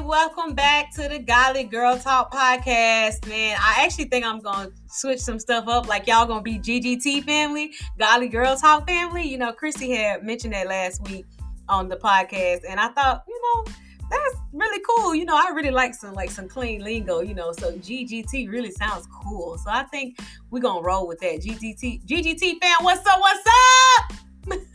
Welcome back to the Godly Girl Talk podcast. Man, I actually think I'm going to switch some stuff up. Like, y'all going to be GGT family, Godly Girl Talk family. You know, Christy had mentioned that last week on the podcast, and I thought, you know, that's really cool. You know, I really like some like some clean lingo, you know. So GGT really sounds cool. So I think we're gonna roll with that. GGT GGT fan, what's up? What's up?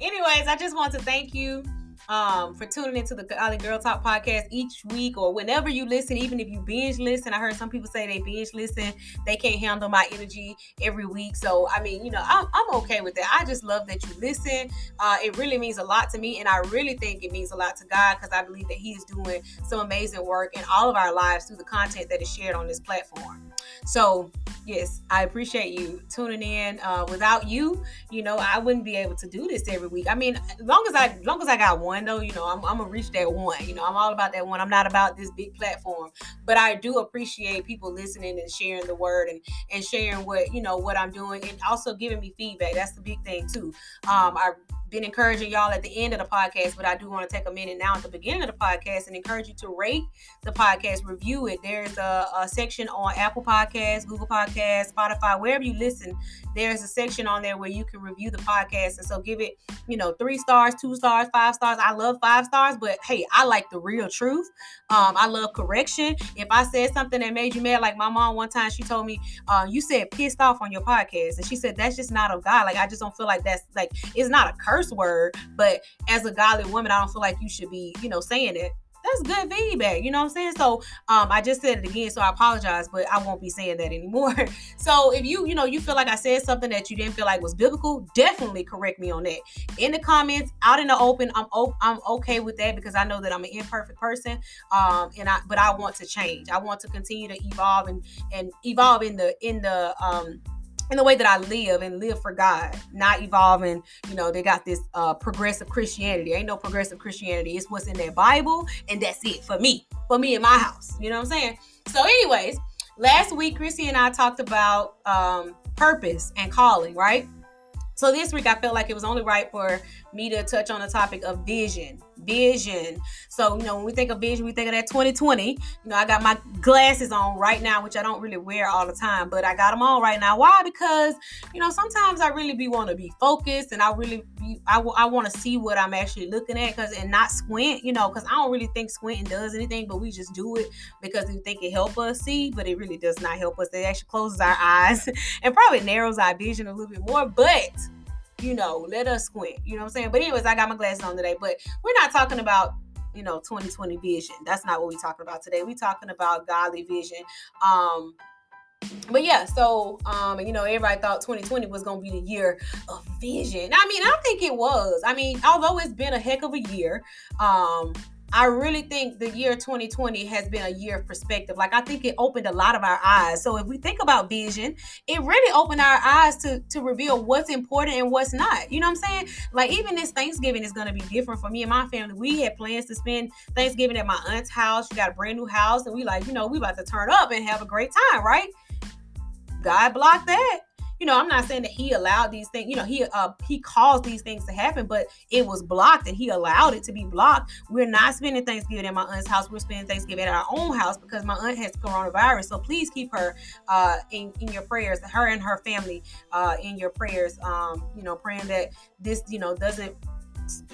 Anyways, I just want to thank you um, for tuning into the Godly Girl Talk podcast each week or whenever you listen, even if you binge listen. I heard some people say they binge listen, they can't handle my energy every week. So, I mean, you know, I'm, I'm okay with that. I just love that you listen. Uh, it really means a lot to me, and I really think it means a lot to God because I believe that He is doing some amazing work in all of our lives through the content that is shared on this platform. So, yes, I appreciate you tuning in. Uh, without you, you know, I wouldn't be able to do this every week. I mean, long as I, long as I got one though, you know, I'm, I'm gonna reach that one. You know, I'm all about that one. I'm not about this big platform, but I do appreciate people listening and sharing the word and and sharing what you know what I'm doing and also giving me feedback. That's the big thing too. Um, I been encouraging y'all at the end of the podcast, but I do want to take a minute now at the beginning of the podcast and encourage you to rate the podcast, review it. There's a, a section on Apple Podcasts, Google Podcasts, Spotify, wherever you listen. There's a section on there where you can review the podcast, and so give it, you know, three stars, two stars, five stars. I love five stars, but hey, I like the real truth. Um, I love correction. If I said something that made you mad, like my mom one time, she told me, uh, "You said pissed off on your podcast," and she said that's just not of God. Like I just don't feel like that's like it's not a curse word, but as a godly woman, I don't feel like you should be, you know, saying it. That's good feedback, you know what I'm saying? So um, I just said it again, so I apologize, but I won't be saying that anymore. so if you, you know, you feel like I said something that you didn't feel like was biblical, definitely correct me on that in the comments, out in the open. I'm I'm okay with that because I know that I'm an imperfect person, um, and I but I want to change. I want to continue to evolve and and evolve in the in the um in the way that I live and live for God, not evolving. You know, they got this uh, progressive Christianity. Ain't no progressive Christianity. It's what's in their Bible, and that's it for me, for me in my house. You know what I'm saying? So, anyways, last week, Chrissy and I talked about um, purpose and calling, right? So this week I felt like it was only right for me to touch on the topic of vision. Vision. So, you know, when we think of vision, we think of that 2020. You know, I got my glasses on right now, which I don't really wear all the time, but I got them on right now. Why? Because, you know, sometimes I really be want to be focused and I really be, I, w- I want to see what I'm actually looking at because and not squint, you know, because I don't really think squinting does anything, but we just do it because we think it help us see, but it really does not help us. It actually closes our eyes and probably narrows our vision a little bit more, but you know, let us squint. You know what I'm saying? But anyways, I got my glasses on today. But we're not talking about you know 2020 vision. That's not what we're talking about today. We're talking about godly vision. Um but yeah, so um, you know, everybody thought 2020 was gonna be the year of vision. I mean, I think it was. I mean, although it's been a heck of a year, um, I really think the year 2020 has been a year of perspective. Like I think it opened a lot of our eyes. So if we think about vision, it really opened our eyes to to reveal what's important and what's not. You know what I'm saying? Like even this Thanksgiving is gonna be different for me and my family. We had plans to spend Thanksgiving at my aunt's house. She got a brand new house, and we like, you know, we about to turn up and have a great time, right? God blocked that you know, I'm not saying that he allowed these things, you know, he uh he caused these things to happen, but it was blocked and he allowed it to be blocked. We're not spending Thanksgiving at my aunt's house. We're spending Thanksgiving at our own house because my aunt has coronavirus. So please keep her uh in, in your prayers, her and her family uh in your prayers. Um, you know, praying that this, you know, doesn't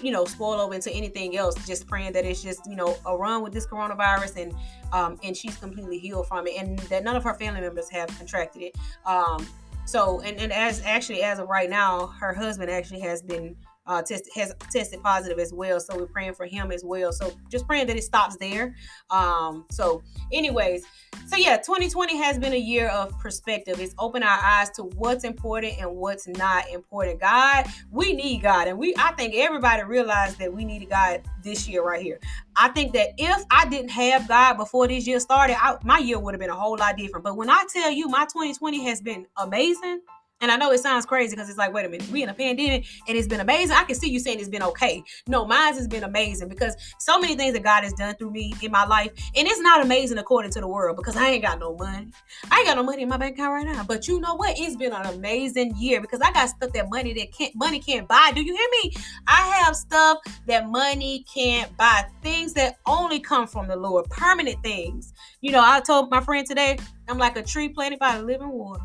you know spoil over into anything else just praying that it's just you know a run with this coronavirus and um and she's completely healed from it and that none of her family members have contracted it um so, and, and as actually as of right now, her husband actually has been uh, tested has tested positive as well. So we're praying for him as well. So just praying that it stops there. Um, so, anyways, so yeah, 2020 has been a year of perspective. It's opened our eyes to what's important and what's not important. God, we need God, and we I think everybody realized that we needed God this year right here. I think that if I didn't have God before this year started, I, my year would have been a whole lot different. But when I tell you my 2020 has been amazing, And I know it sounds crazy because it's like, wait a minute, we in a pandemic and it's been amazing. I can see you saying it's been okay. No, mine has been amazing because so many things that God has done through me in my life. And it's not amazing according to the world because I ain't got no money. I ain't got no money in my bank account right now. But you know what? It's been an amazing year because I got stuff that money that can't money can't buy. Do you hear me? I have stuff that money can't buy. Things that only come from the Lord, permanent things. You know, I told my friend today, I'm like a tree planted by the living water.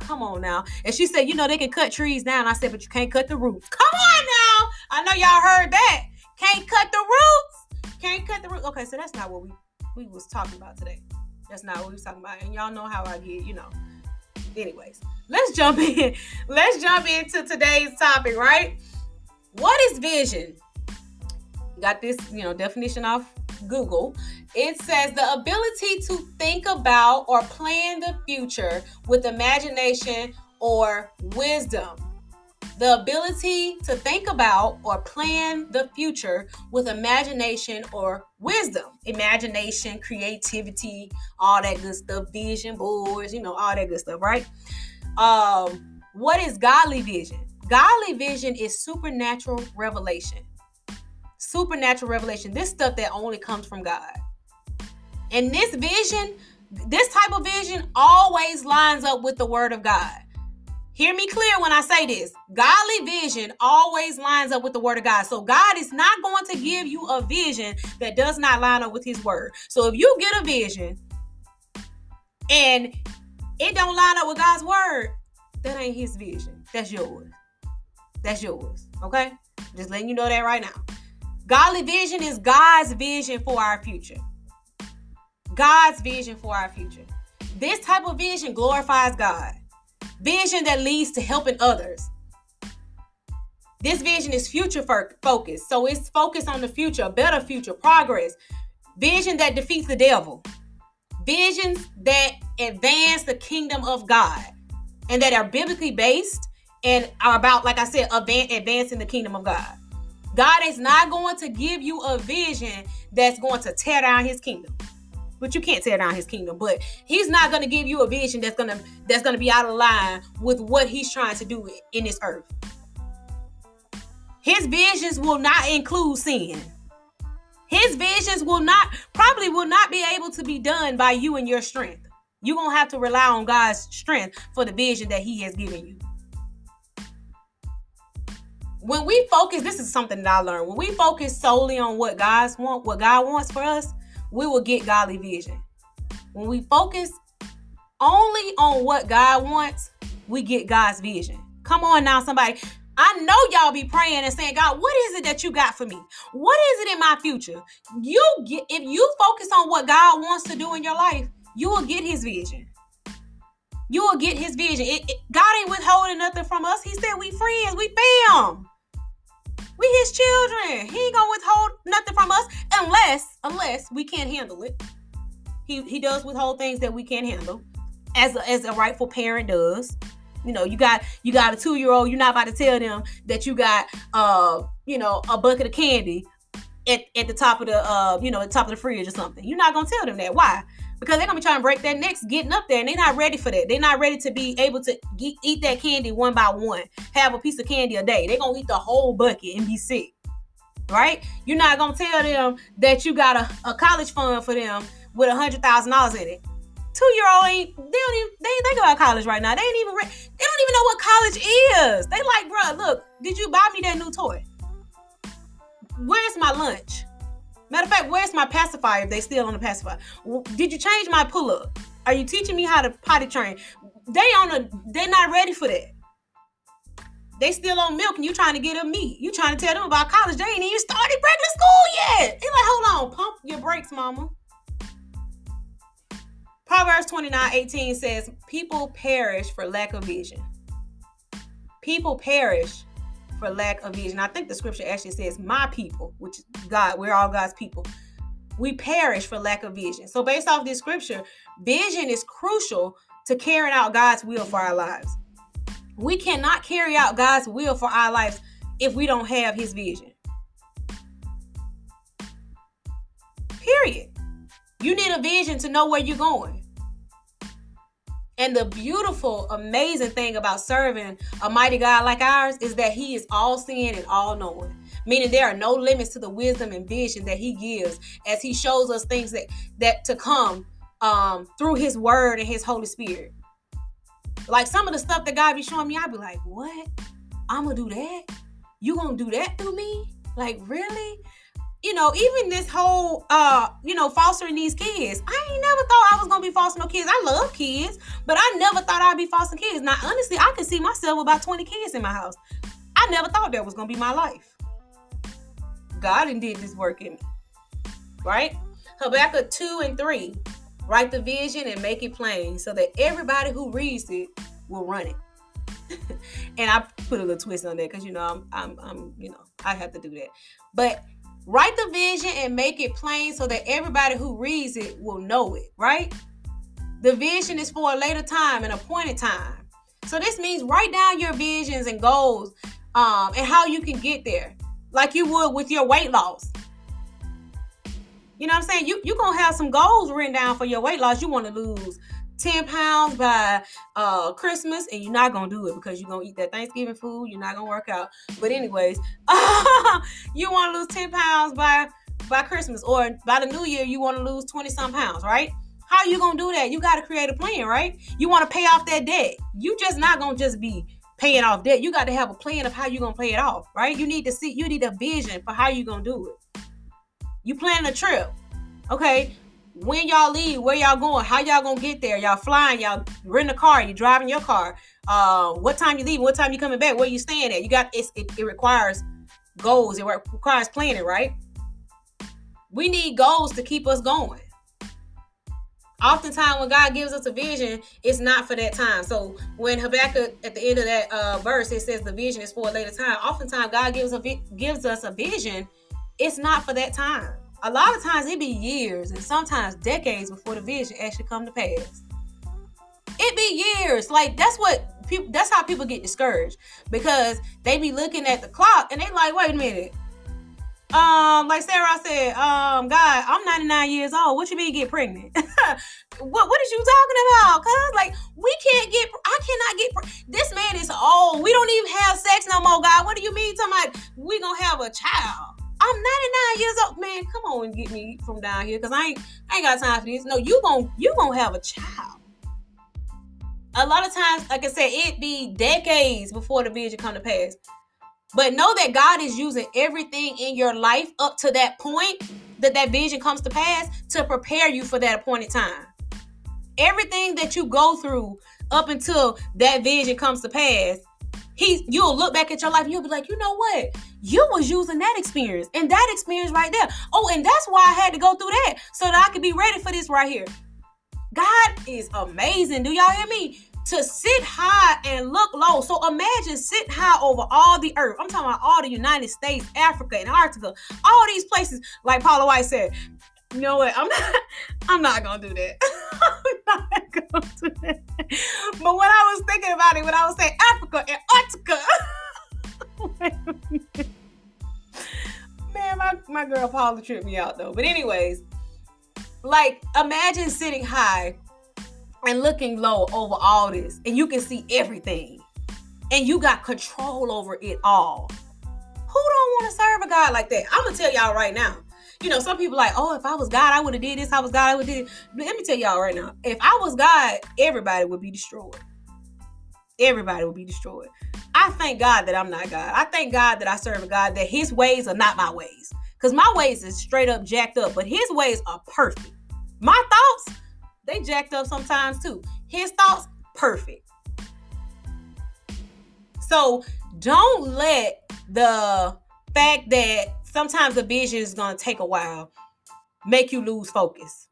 Come on now. And she said, you know, they can cut trees down. I said, but you can't cut the roots. Come on now. I know y'all heard that. Can't cut the roots. Can't cut the roots. Okay, so that's not what we we was talking about today. That's not what we was talking about. And y'all know how I get, you know. Anyways, let's jump in. Let's jump into today's topic, right? What is vision? Got this, you know, definition off Google. It says the ability to think about or plan the future with imagination or wisdom. The ability to think about or plan the future with imagination or wisdom. Imagination, creativity, all that good stuff, vision boards, you know, all that good stuff, right? Um, what is godly vision? Godly vision is supernatural revelation. Supernatural revelation. This stuff that only comes from God. And this vision, this type of vision always lines up with the word of God. Hear me clear when I say this. Godly vision always lines up with the word of God. So God is not going to give you a vision that does not line up with his word. So if you get a vision and it don't line up with God's word, that ain't his vision. That's yours. That's yours. Okay? Just letting you know that right now. Godly vision is God's vision for our future. God's vision for our future. This type of vision glorifies God. Vision that leads to helping others. This vision is future focused. So it's focused on the future, a better future, progress. Vision that defeats the devil. Visions that advance the kingdom of God and that are biblically based and are about, like I said, advancing the kingdom of God. God is not going to give you a vision that's going to tear down his kingdom. But you can't tear down his kingdom. But he's not going to give you a vision that's going to that's going to be out of line with what he's trying to do in this earth. His visions will not include sin. His visions will not probably will not be able to be done by you and your strength. You're going to have to rely on god's strength for the vision that he has given you when we focus this is something that i learned when we focus solely on what god's want what god wants for us we will get godly vision. When we focus only on what God wants, we get God's vision. Come on now, somebody. I know y'all be praying and saying, God, what is it that you got for me? What is it in my future? You get if you focus on what God wants to do in your life, you will get his vision. You will get his vision. It, it, God ain't withholding nothing from us. He said we friends, we fam. We his children. He ain't gonna withhold nothing from us unless unless we can't handle it. He he does withhold things that we can't handle, as a, as a rightful parent does. You know, you got you got a two year old. You're not about to tell them that you got uh you know a bucket of candy at, at the top of the uh you know at the top of the fridge or something. You're not gonna tell them that. Why? Because they're gonna be trying to break their necks getting up there and they're not ready for that. They're not ready to be able to get, eat that candy one by one, have a piece of candy a day. They're gonna eat the whole bucket and be sick. Right? You're not gonna tell them that you got a, a college fund for them with a hundred thousand dollars in it. Two year old ain't they don't even they ain't think about college right now. They ain't even re- they don't even know what college is. They like, bro, look, did you buy me that new toy? Where's my lunch? Matter of fact, where's my pacifier? If they still on the pacifier, did you change my pull up? Are you teaching me how to potty train? They on a, they're not ready for that. They still on milk, and you trying to get them meat. You trying to tell them about college? They ain't even started regular school yet. They like, hold on, pump your brakes, mama. Proverbs 29 18 says, People perish for lack of vision. People perish for lack of vision. I think the scripture actually says, My people, which God, we're all God's people. We perish for lack of vision. So, based off this scripture, vision is crucial to carrying out God's will for our lives. We cannot carry out God's will for our lives if we don't have his vision. Period. You need a vision to know where you're going. And the beautiful, amazing thing about serving a mighty God like ours is that He is all seeing and all knowing. Meaning there are no limits to the wisdom and vision that He gives as He shows us things that that to come um, through His Word and His Holy Spirit. Like some of the stuff that God be showing me, I'd be like, "What? I'm gonna do that? You gonna do that through me? Like really?" You know, even this whole uh, you know, fostering these kids. I ain't never thought I was gonna be fostering no kids. I love kids, but I never thought I'd be fostering kids. Now, honestly, I could see myself with about 20 kids in my house. I never thought that was gonna be my life. God did this work in me. Right? Habakkuk 2 and 3. Write the vision and make it plain so that everybody who reads it will run it. and I put a little twist on that because you know I'm, I'm I'm you know I have to do that. But Write the vision and make it plain so that everybody who reads it will know it, right? The vision is for a later time, an appointed time. So this means write down your visions and goals um, and how you can get there, like you would with your weight loss. You know what I'm saying? You you gonna have some goals written down for your weight loss. You want to lose 10 pounds by uh Christmas and you're not gonna do it because you're gonna eat that Thanksgiving food, you're not gonna work out. But anyways, you want to lose 10 pounds by by Christmas or by the new year you want to lose 20 some pounds, right? How you gonna do that? You gotta create a plan, right? You want to pay off that debt. You just not gonna just be paying off debt. You got to have a plan of how you're gonna pay it off, right? You need to see, you need a vision for how you're gonna do it. You plan a trip. Okay, when y'all leave, where y'all going, how y'all gonna get there? Y'all flying, y'all rent a car, you driving your car. Uh, what time you leave? What time you coming back? Where you staying at? You got it, it requires goals. It requires planning, right? We need goals to keep us going. Oftentimes, when God gives us a vision, it's not for that time. So when Habakkuk at the end of that uh, verse, it says the vision is for a later time. Oftentimes, God gives a gives us a vision. It's not for that time a lot of times it be years and sometimes decades before the vision actually come to pass. It be years. Like that's what people that's how people get discouraged because they be looking at the clock and they like, wait a minute. Um, like Sarah said, um, God, I'm 99 years old. What you mean get pregnant? what what is you talking about? Cause like we can't get I cannot get this man is old. We don't even have sex no more, God. What do you mean talking about we gonna have a child? I'm 99 years old. Man, come on and get me from down here because I ain't I ain't got time for this. No, you gon' you gonna have a child. A lot of times, like I said, it be decades before the vision come to pass. But know that God is using everything in your life up to that point that that vision comes to pass to prepare you for that appointed time. Everything that you go through up until that vision comes to pass he you'll look back at your life and you'll be like, you know what? You was using that experience and that experience right there. Oh, and that's why I had to go through that so that I could be ready for this right here. God is amazing. Do y'all hear me? To sit high and look low. So imagine sitting high over all the earth. I'm talking about all the United States, Africa, Antarctica, all these places. Like Paula White said, you know what? I'm not. I'm not gonna do that. I'm not gonna do that. But when I was thinking about it, when I was saying Africa, and Antarctica, man, my my girl Paula tripped me out though. But anyways, like imagine sitting high and looking low over all this, and you can see everything, and you got control over it all. Who don't want to serve a God like that? I'm gonna tell y'all right now you know, some people like, oh, if I was God, I would have did this. I was God, I would did. But let me tell y'all right now, if I was God, everybody would be destroyed. Everybody would be destroyed. I thank God that I'm not God. I thank God that I serve a God that His ways are not my ways. Cause my ways is straight up jacked up, but His ways are perfect. My thoughts, they jacked up sometimes too. His thoughts, perfect. So don't let the fact that sometimes the vision is going to take a while, make you lose focus.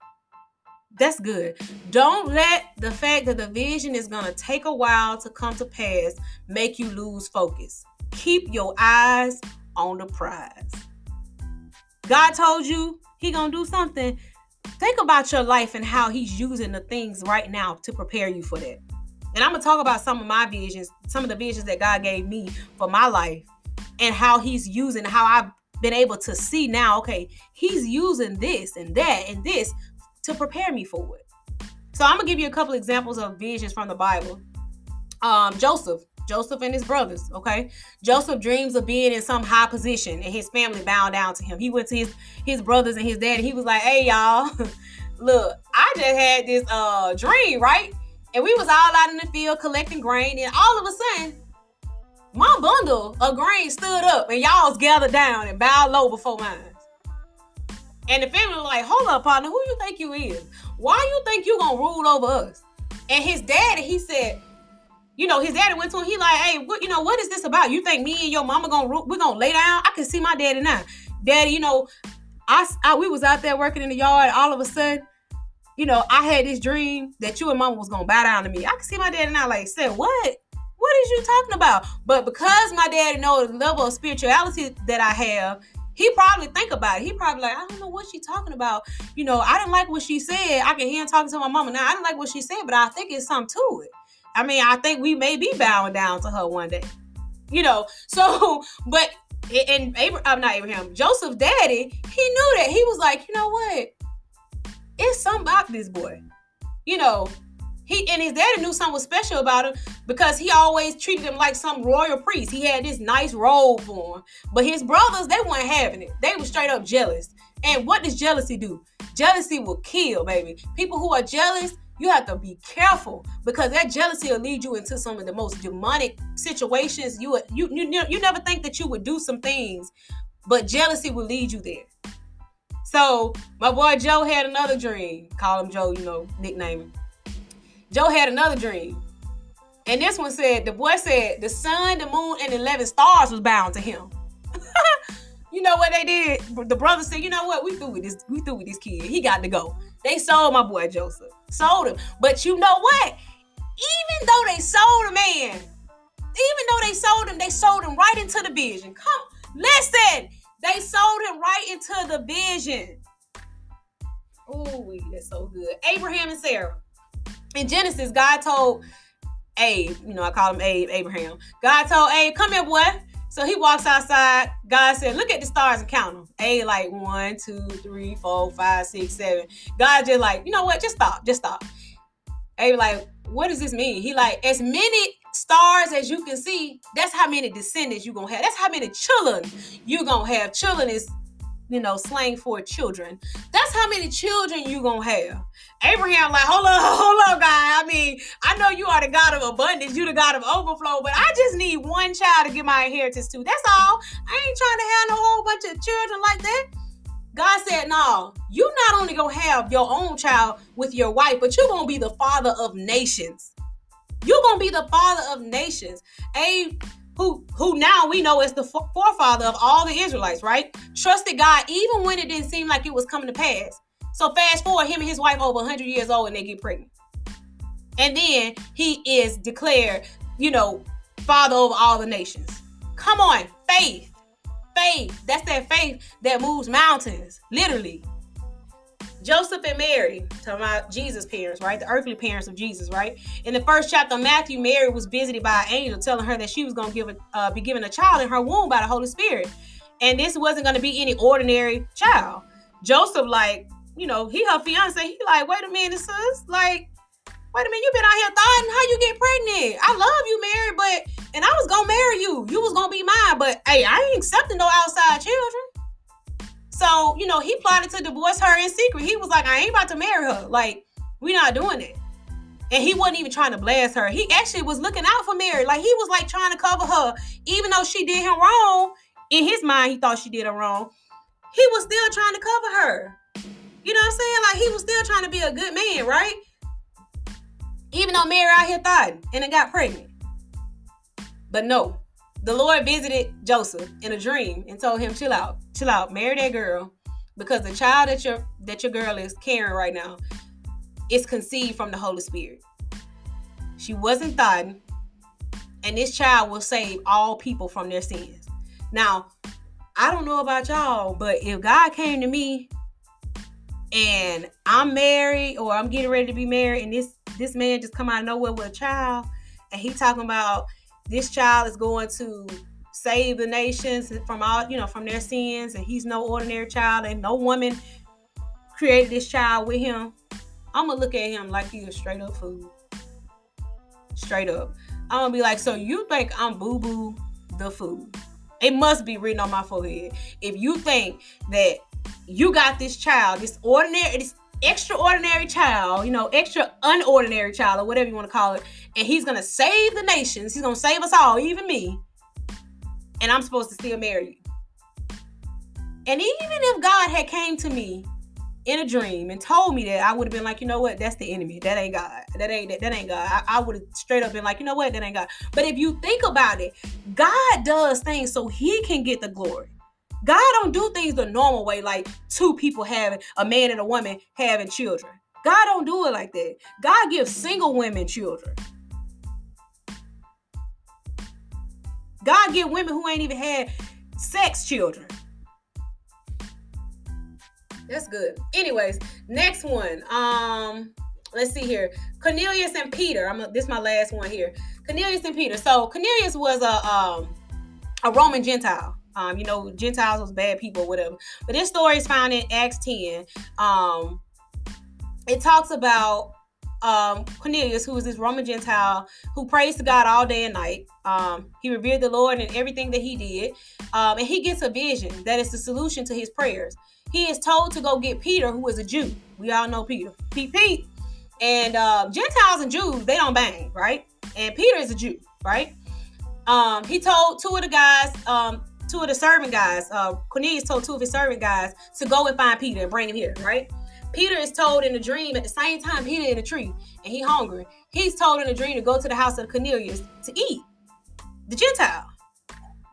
That's good. Don't let the fact that the vision is going to take a while to come to pass make you lose focus. Keep your eyes on the prize. God told you he going to do something. Think about your life and how he's using the things right now to prepare you for that. And I'm going to talk about some of my visions, some of the visions that God gave me for my life and how he's using how I've been able to see now, okay, he's using this and that and this to prepare me for it. So I'm gonna give you a couple examples of visions from the Bible. Um, Joseph, Joseph and his brothers, okay? Joseph dreams of being in some high position and his family bowed down to him. He went to his his brothers and his dad and he was like, "Hey y'all, look, I just had this uh dream, right? And we was all out in the field collecting grain and all of a sudden my bundle of grain stood up and y'all was gathered down and bowed low before mine. And the family was like, hold up, partner, who you think you is? Why you think you gonna rule over us? And his daddy, he said, you know, his daddy went to him. He like, hey, what, you know, what is this about? You think me and your mama gonna rule, we're gonna lay down? I can see my daddy now. Daddy, you know, I, I we was out there working in the yard. All of a sudden, you know, I had this dream that you and mama was gonna bow down to me. I can see my daddy now. Like, said what? What is you talking about? But because my daddy knows the level of spirituality that I have, he probably think about it. He probably like, I don't know what she's talking about. You know, I didn't like what she said. I can hear him talking to my mama now. I didn't like what she said, but I think it's something to it. I mean, I think we may be bowing down to her one day. You know, so but and Abraham, I'm not Abraham, Joseph's daddy, he knew that. He was like, you know what? It's something about this boy. You know, he and his daddy knew something was special about him because he always treated him like some royal priest. He had this nice robe him. But his brothers, they weren't having it. They were straight up jealous. And what does jealousy do? Jealousy will kill, baby. People who are jealous, you have to be careful because that jealousy will lead you into some of the most demonic situations. You you you, you never think that you would do some things, but jealousy will lead you there. So my boy Joe had another dream. Call him Joe, you know, nickname Joe had another dream. And this one said, the boy said the sun, the moon, and 11 stars was bound to him. you know what they did? The brother said, you know what? We through with this, we through with this kid. He got to go. They sold my boy Joseph. Sold him. But you know what? Even though they sold a man, even though they sold him, they sold him right into the vision. Come, listen. They sold him right into the vision. Oh, that's so good. Abraham and Sarah in Genesis, God told Abe, you know, I call him Abe, Abraham. God told Abe, come here, boy. So he walks outside. God said, look at the stars and count them. A like one, two, three, four, five, six, seven. God just like, you know what? Just stop. Just stop. Abe like, what does this mean? He like, as many stars as you can see, that's how many descendants you're gonna have. That's how many children you're gonna have. Children is you know, slang for children. That's how many children you gonna have. Abraham, like, hold on, hold on, guy. I mean, I know you are the God of abundance, you the God of overflow, but I just need one child to get my inheritance to. That's all. I ain't trying to have no whole bunch of children like that. God said, no, you not only gonna have your own child with your wife, but you're gonna be the father of nations. You're gonna be the father of nations. Abe who who now we know is the forefather of all the Israelites, right? Trusted God even when it didn't seem like it was coming to pass. So fast forward, him and his wife over 100 years old and they get pregnant. And then he is declared, you know, father over all the nations. Come on, faith. Faith. That's that faith that moves mountains, literally. Joseph and Mary, talking about Jesus' parents, right? The earthly parents of Jesus, right? In the first chapter of Matthew, Mary was visited by an angel telling her that she was going to give a, uh, be given a child in her womb by the Holy Spirit. And this wasn't going to be any ordinary child. Joseph, like, you know, he her fiance, he like, wait a minute, sis. Like, wait a minute, you been out here thoughting how you get pregnant. I love you, Mary, but and I was gonna marry you. You was gonna be mine, but hey, I ain't accepting no outside children. So, you know, he plotted to divorce her in secret. He was like, I ain't about to marry her. Like, we not doing it. And he wasn't even trying to blast her. He actually was looking out for Mary. Like he was like trying to cover her. Even though she did him wrong, in his mind, he thought she did him wrong. He was still trying to cover her. You know what I'm saying? Like he was still trying to be a good man, right? Even though Mary out here thought and it got pregnant. But no, the Lord visited Joseph in a dream and told him, chill out, chill out, marry that girl. Because the child that your that your girl is carrying right now is conceived from the Holy Spirit. She wasn't thought, and this child will save all people from their sins. Now, I don't know about y'all, but if God came to me and I'm married or I'm getting ready to be married, and this this man just come out of nowhere with a child, and he talking about this child is going to save the nations from all you know from their sins and he's no ordinary child and no woman created this child with him I'm gonna look at him like he a straight up fool. Straight up. I'm gonna be like, so you think I'm boo boo the fool? It must be written on my forehead. If you think that you got this child, this ordinary, this extraordinary child, you know, extra unordinary child, or whatever you want to call it, and he's gonna save the nations, he's gonna save us all, even me, and I'm supposed to still marry you. And even if God had came to me in a dream and told me that, I would have been like, you know what, that's the enemy. That ain't God. That ain't that, that ain't God. I, I would have straight up been like, you know what, that ain't God. But if you think about it, God does things so he can get the glory. God don't do things the normal way, like two people having a man and a woman having children. God don't do it like that. God gives single women children. God give women who ain't even had sex children. That's good. Anyways, next one. Um, let's see here. Cornelius and Peter. I'm a, this is my last one here. Cornelius and Peter. So Cornelius was a um a Roman Gentile. Um, you know, Gentiles was bad people, whatever. But this story is found in Acts 10. Um, it talks about um, Cornelius, who was this Roman Gentile who prays to God all day and night. Um, he revered the Lord in everything that he did. Um, and he gets a vision that is the solution to his prayers. He is told to go get Peter, who is a Jew. We all know Peter. Pete Pete. And uh, Gentiles and Jews, they don't bang, right? And Peter is a Jew, right? Um, he told two of the guys, um, two of the servant guys, uh, Cornelius told two of his servant guys to go and find Peter and bring him here, right? Peter is told in a dream at the same time Peter in a tree and he hungry. He's told in a dream to go to the house of Cornelius to eat. The Gentile.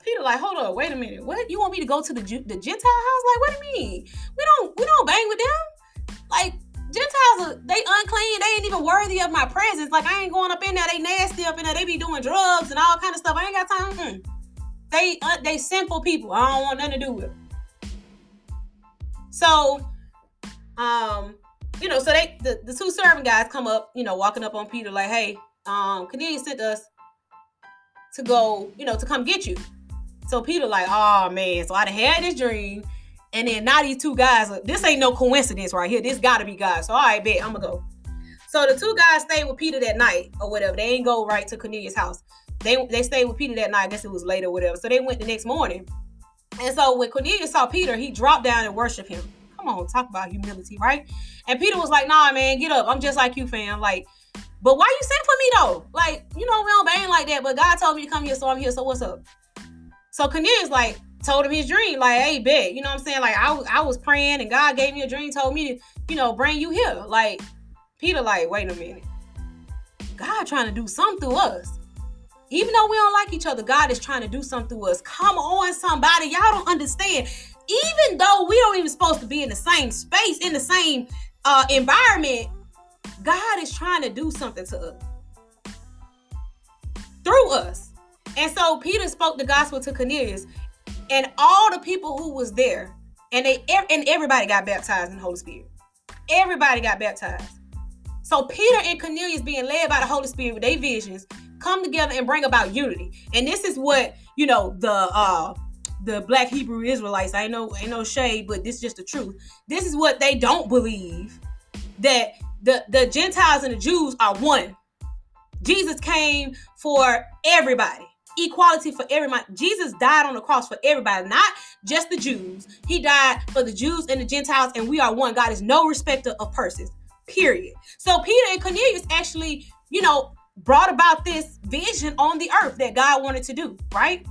Peter like, hold on, wait a minute. What? You want me to go to the the Gentile house? Like, what do you mean? We don't we don't bang with them. Like Gentiles are they unclean. They ain't even worthy of my presence. Like I ain't going up in there. They nasty up in there. They be doing drugs and all kind of stuff. I ain't got time. Mm. They uh, they sinful people. I don't want nothing to do with. Them. So, um, you know, so they the, the two servant guys come up, you know, walking up on Peter like, hey, um, Cornelius sent us to go, you know, to come get you. So Peter like, oh man, so I'd had this dream, and then now these two guys, this ain't no coincidence right here. This gotta be God. So all right, bet I'm gonna go. So the two guys stayed with Peter that night or whatever. They ain't go right to Cornelius' house. They they stayed with Peter that night. I guess it was late or whatever. So they went the next morning. And so when Cornelius saw Peter, he dropped down and worshiped him. Come on, talk about humility, right? And Peter was like, nah, man, get up. I'm just like you, fam. Like, but why you sent for me though? Like, you know, we don't bang like that, but God told me to come here, so I'm here. So what's up? So Cornelius like told him his dream, like, hey, bet, you know what I'm saying? Like, I, I was praying and God gave me a dream, told me to, you know, bring you here. Like, Peter, like, wait a minute. God trying to do something through us. Even though we don't like each other, God is trying to do something through us. Come on, somebody. Y'all don't understand. Even though we don't even supposed to be in the same space, in the same uh, environment, God is trying to do something to us through us. And so Peter spoke the gospel to Cornelius, and all the people who was there, and they and everybody got baptized in the Holy Spirit. Everybody got baptized. So Peter and Cornelius being led by the Holy Spirit with their visions come together and bring about unity. And this is what, you know, the uh the black Hebrew Israelites, I know ain't no shade, but this is just the truth. This is what they don't believe that the the Gentiles and the Jews are one. Jesus came for everybody. Equality for everybody. Jesus died on the cross for everybody, not just the Jews. He died for the Jews and the Gentiles, and we are one. God is no respecter of persons. Period. So Peter and Cornelius actually, you know, brought about this vision on the earth that God wanted to do, right?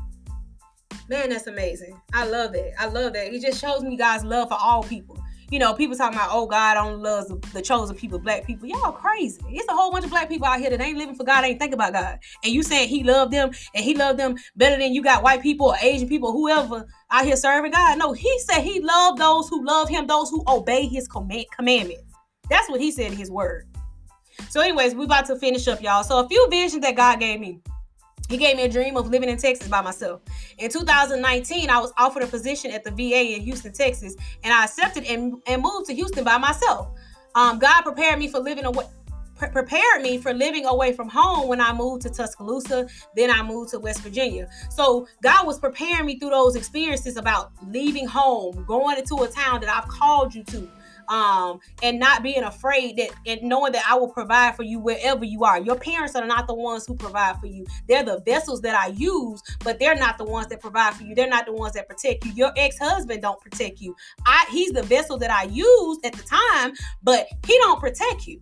Man, that's amazing. I love it. I love that. It just shows me God's love for all people. You know, people talking about, oh, God only loves the chosen people, black people. Y'all crazy. It's a whole bunch of black people out here that ain't living for God, ain't thinking about God. And you saying he loved them and he loved them better than you got white people or Asian people, whoever out here serving God. No, he said he loved those who love him, those who obey his command- commandments. That's what he said in his word. So, anyways, we about to finish up, y'all. So, a few visions that God gave me. He gave me a dream of living in Texas by myself. In 2019, I was offered a position at the VA in Houston, Texas, and I accepted and, and moved to Houston by myself. Um, God prepared me for living away, pre- prepared me for living away from home when I moved to Tuscaloosa. Then I moved to West Virginia. So God was preparing me through those experiences about leaving home, going into a town that I've called you to, um, and not being afraid that and knowing that I will provide for you wherever you are. Your parents are not the ones who provide for you. They're the vessels that I use, but they're not the ones that provide for you. They're not the ones that protect you. Your ex-husband don't protect you. I he's the vessel that I used at the time, but he don't protect you.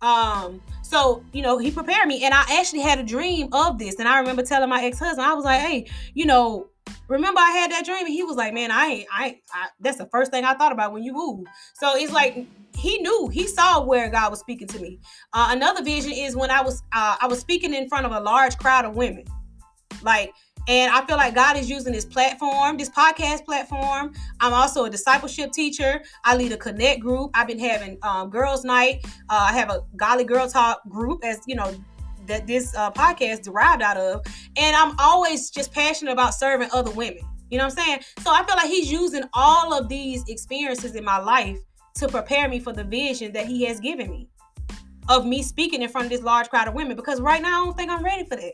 Um, so you know, he prepared me, and I actually had a dream of this. And I remember telling my ex-husband, I was like, hey, you know, remember I had that dream, and he was like, man, I ain't, I, I that's the first thing I thought about when you moved. So it's like he knew, he saw where God was speaking to me. Uh, another vision is when I was, uh, I was speaking in front of a large crowd of women, like and I feel like God is using this platform, this podcast platform. I'm also a discipleship teacher. I lead a connect group. I've been having um, girls' night. Uh, I have a Godly Girl Talk group, as you know, that this uh, podcast derived out of. And I'm always just passionate about serving other women. You know what I'm saying? So I feel like He's using all of these experiences in my life to prepare me for the vision that He has given me of me speaking in front of this large crowd of women. Because right now, I don't think I'm ready for that.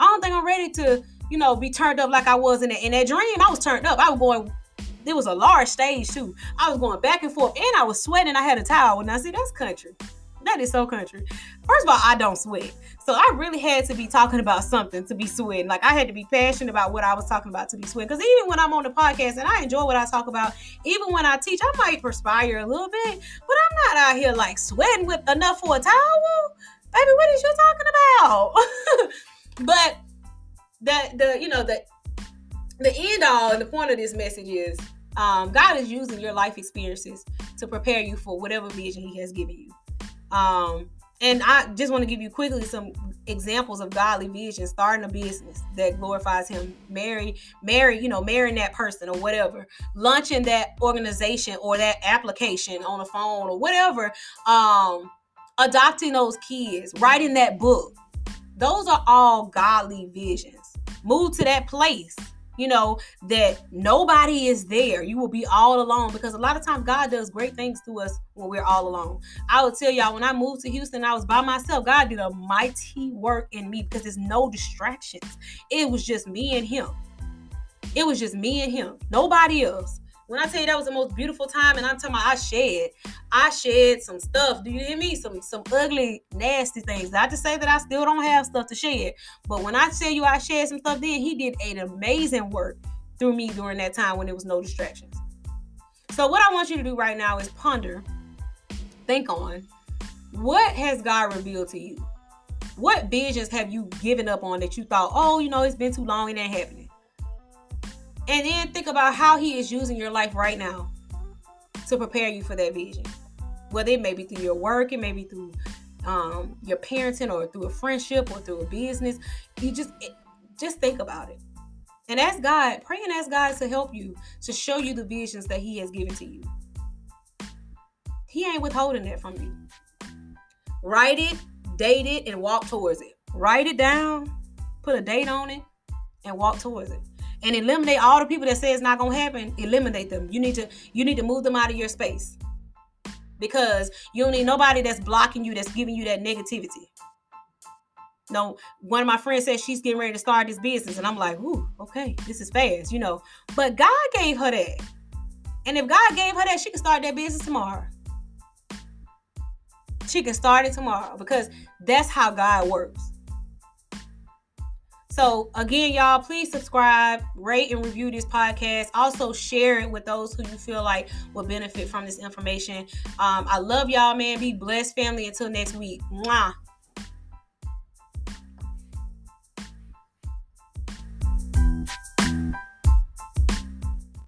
I don't think I'm ready to you know, be turned up like I was in that in that dream. I was turned up. I was going. There was a large stage too. I was going back and forth, and I was sweating. I had a towel. And I said, that's country. That is so country. First of all, I don't sweat. So I really had to be talking about something to be sweating. Like I had to be passionate about what I was talking about to be sweating. Because even when I'm on the podcast and I enjoy what I talk about, even when I teach, I might perspire a little bit, but I'm not out here like sweating with enough for a towel. Baby, what is you talking about? but that the you know the the end all and the point of this message is um, God is using your life experiences to prepare you for whatever vision He has given you. Um, and I just want to give you quickly some examples of godly vision, starting a business that glorifies Him, marry, marry, you know, marrying that person or whatever, launching that organization or that application on a phone or whatever, um, adopting those kids, writing that book. Those are all godly visions move to that place you know that nobody is there. You will be all alone because a lot of times god does great things to us when we're all alone. I will tell y'all when i moved to houston i was by myself. God did a mighty work in me because there's no distractions. It was just me and him. It was just me and him. Nobody else when I tell you that was the most beautiful time, and I'm talking about I shed, I shed some stuff. Do you hear me? Some some ugly, nasty things. Not to say that I still don't have stuff to shed, but when I tell you I shed some stuff, then he did an amazing work through me during that time when there was no distractions. So what I want you to do right now is ponder, think on, what has God revealed to you? What visions have you given up on that you thought, oh, you know, it's been too long, it ain't happening? And then think about how he is using your life right now to prepare you for that vision. Whether it may be through your work, it may be through um, your parenting, or through a friendship, or through a business. You just just think about it and ask God. Pray and ask God to help you to show you the visions that He has given to you. He ain't withholding that from you. Write it, date it, and walk towards it. Write it down, put a date on it, and walk towards it and eliminate all the people that say it's not gonna happen. Eliminate them. You need to you need to move them out of your space because you don't need nobody that's blocking you, that's giving you that negativity. No, one of my friends said she's getting ready to start this business, and I'm like, ooh, okay, this is fast, you know. But God gave her that. And if God gave her that, she can start that business tomorrow. She can start it tomorrow because that's how God works. So, again, y'all, please subscribe, rate, and review this podcast. Also, share it with those who you feel like will benefit from this information. Um, I love y'all, man. Be blessed, family. Until next week. Mwah.